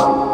Música